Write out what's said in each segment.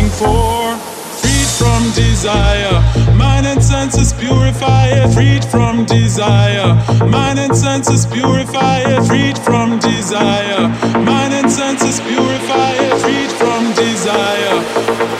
looking for. Freed from desire, mind and senses purify it. Freed from desire, mind and senses purify it. Freed from desire, mind and senses purify it. Freed from desire.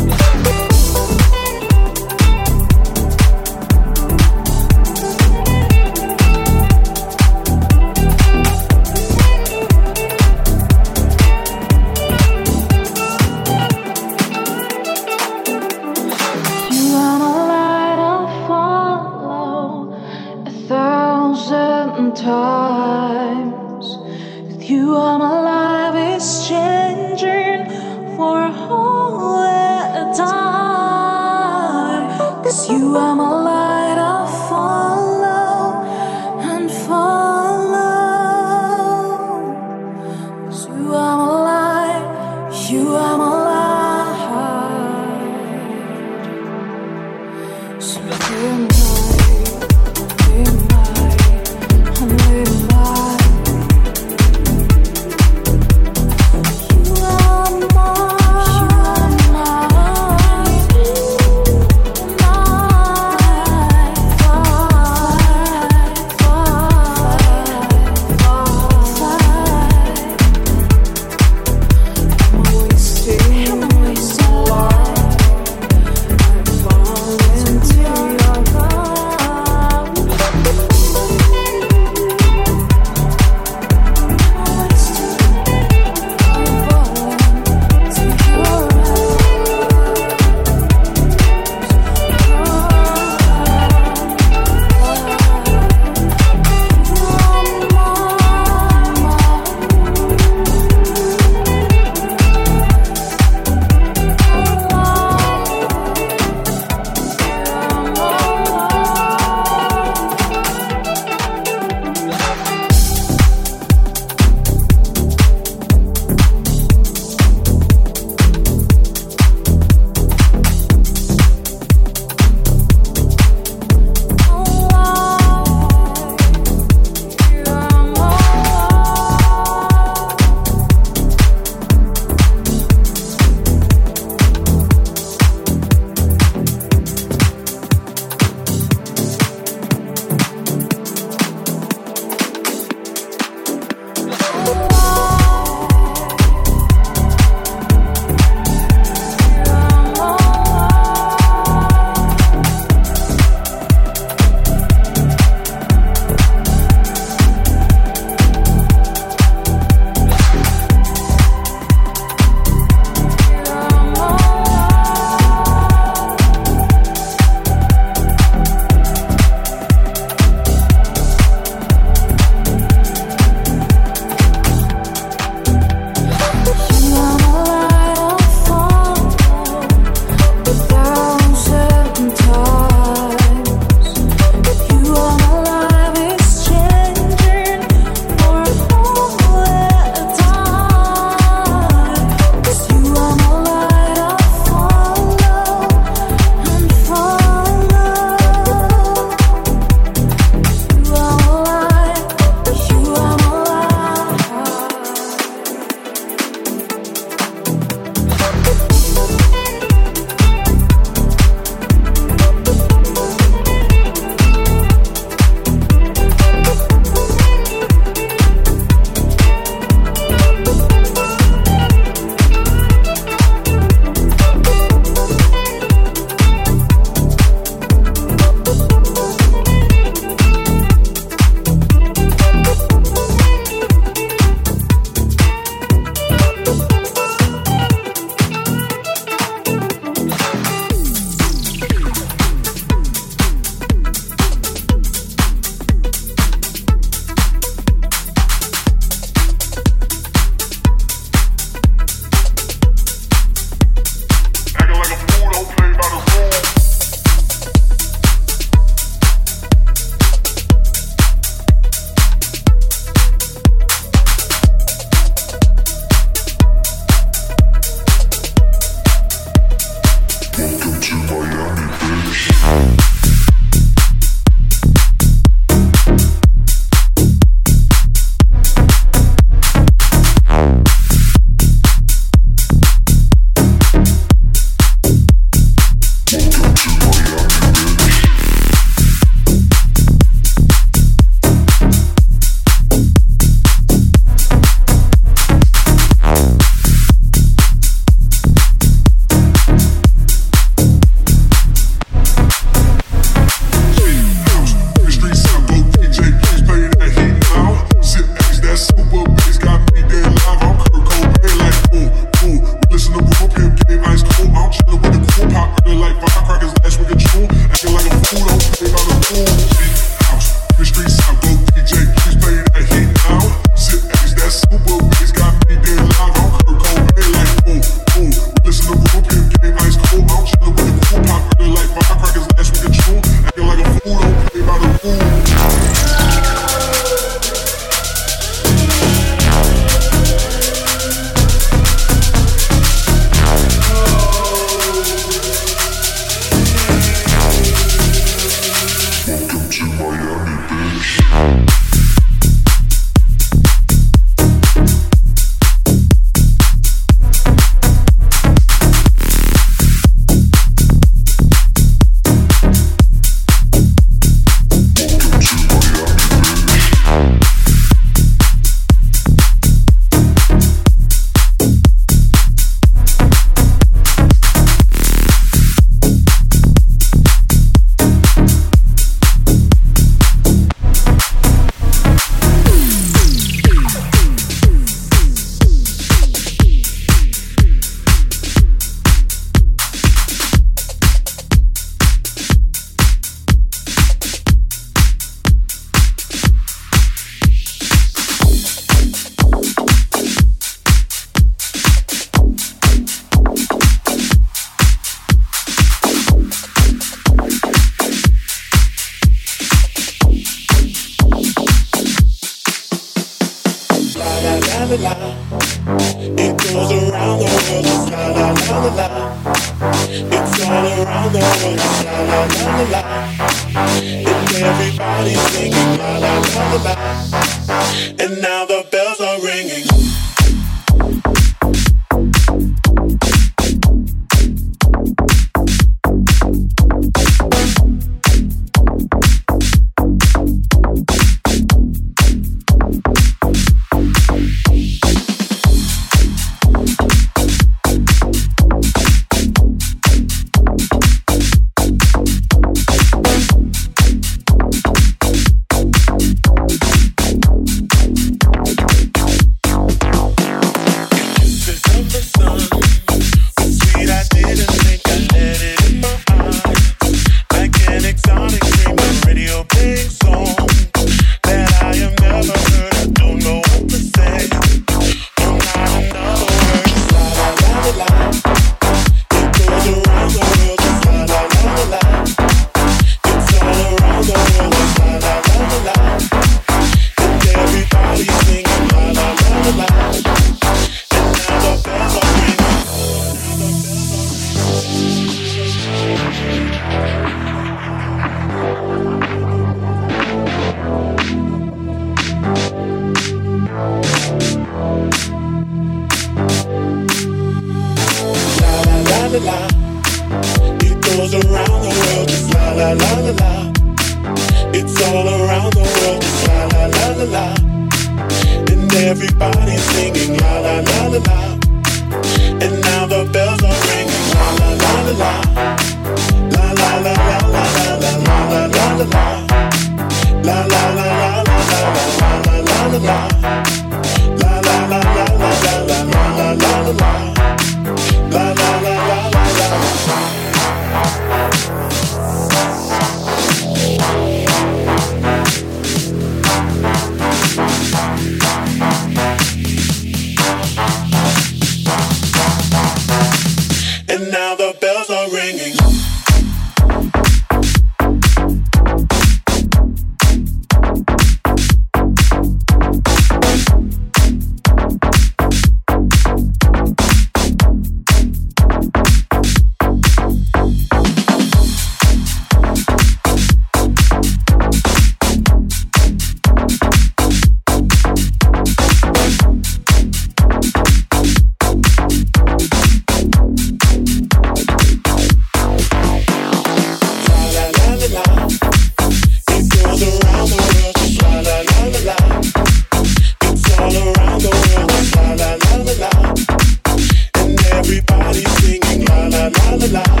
la la la.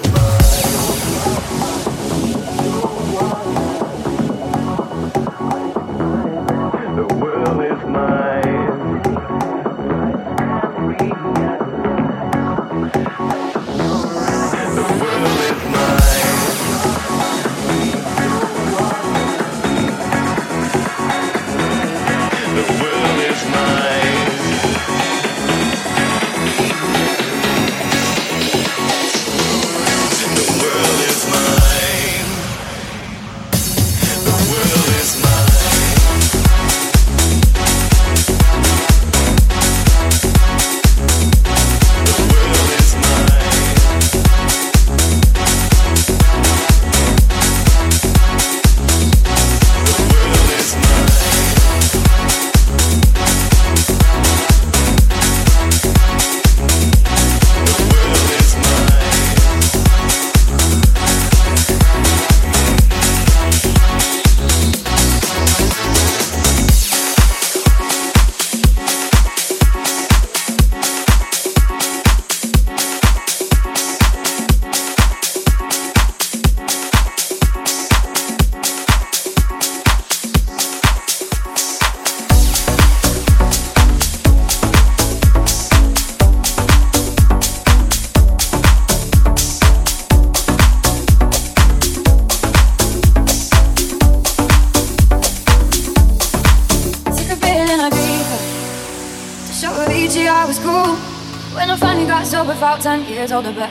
heures de beurre.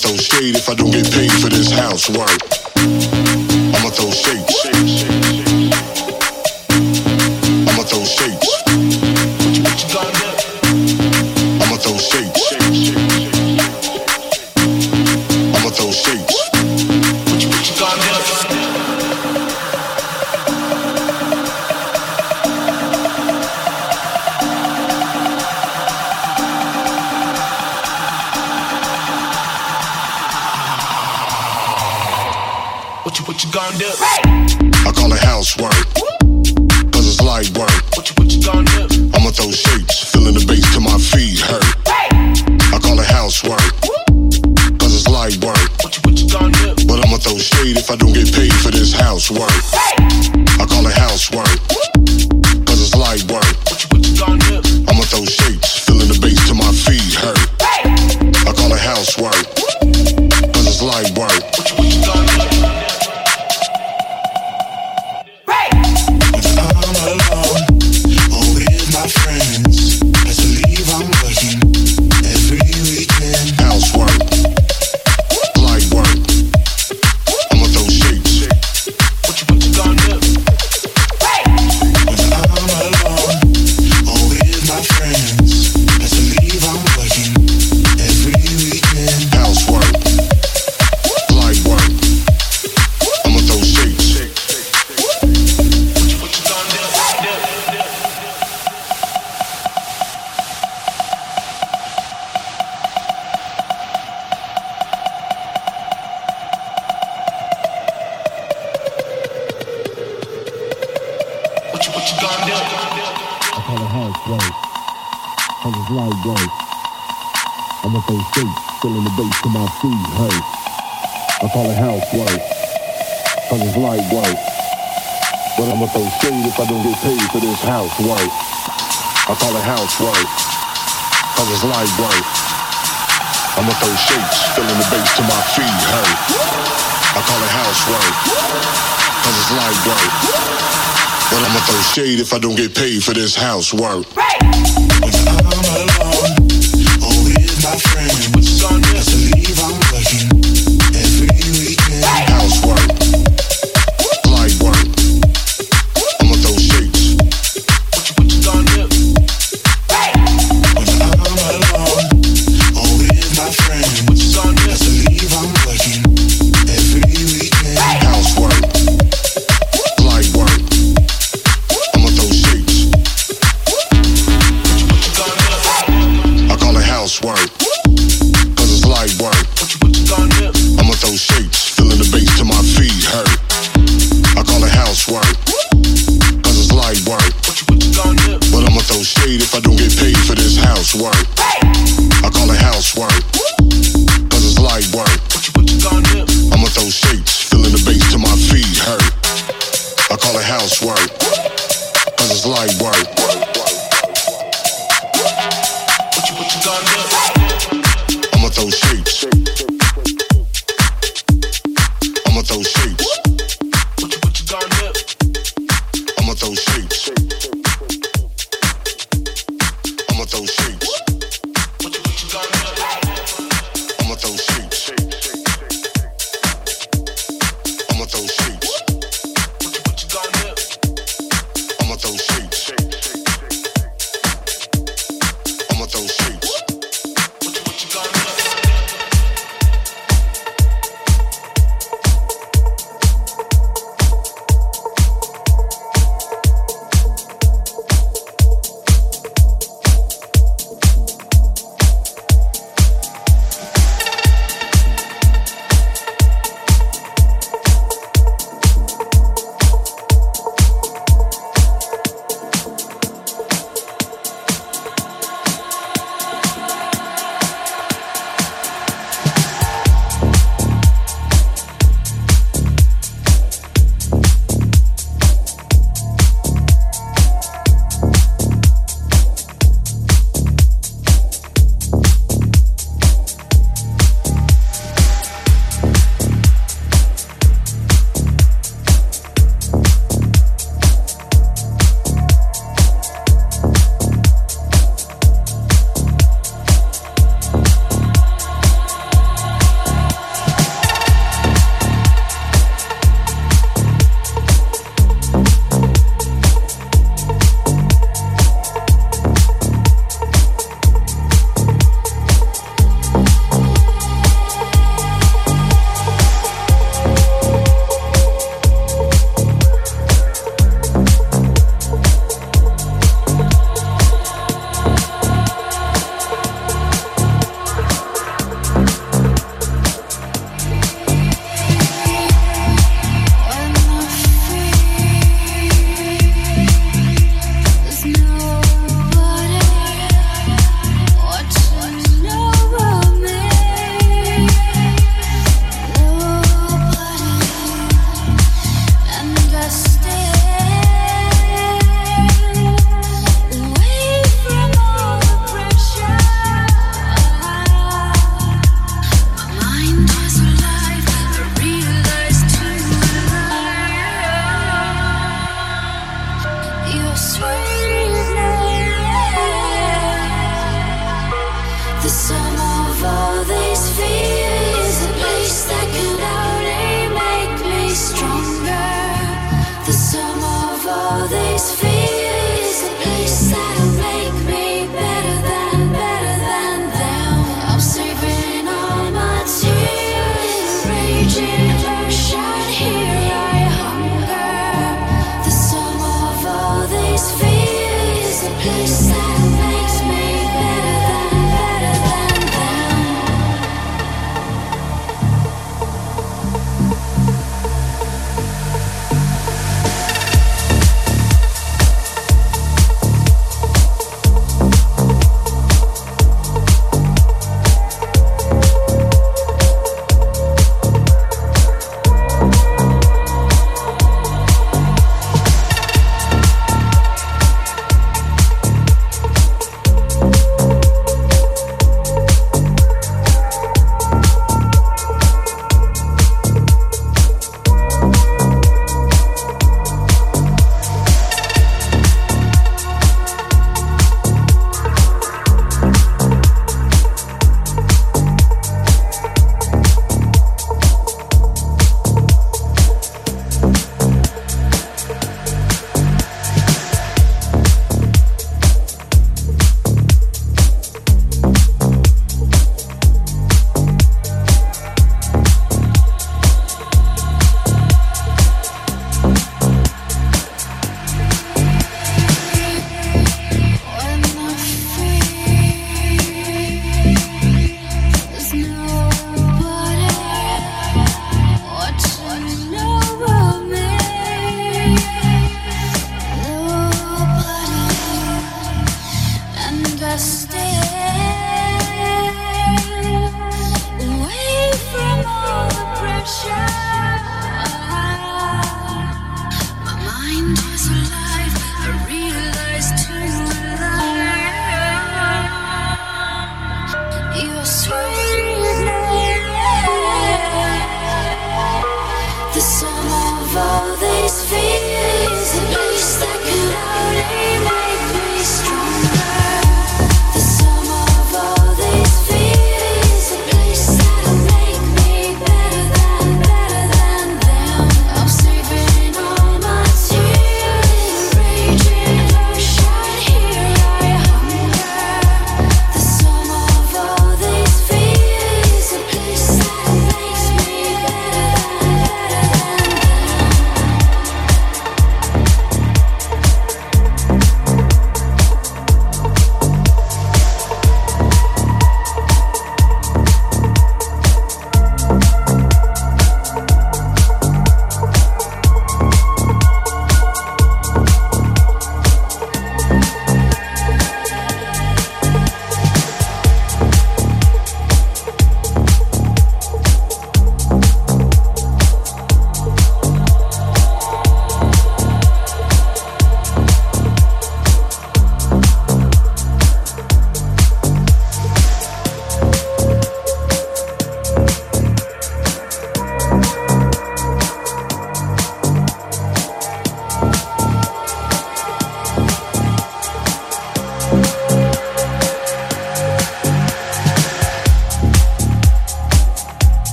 throw shade if I don't get paid for this housework. I'ma throw shapes. shade if I don't get paid for this housework. I'ma throw shapes.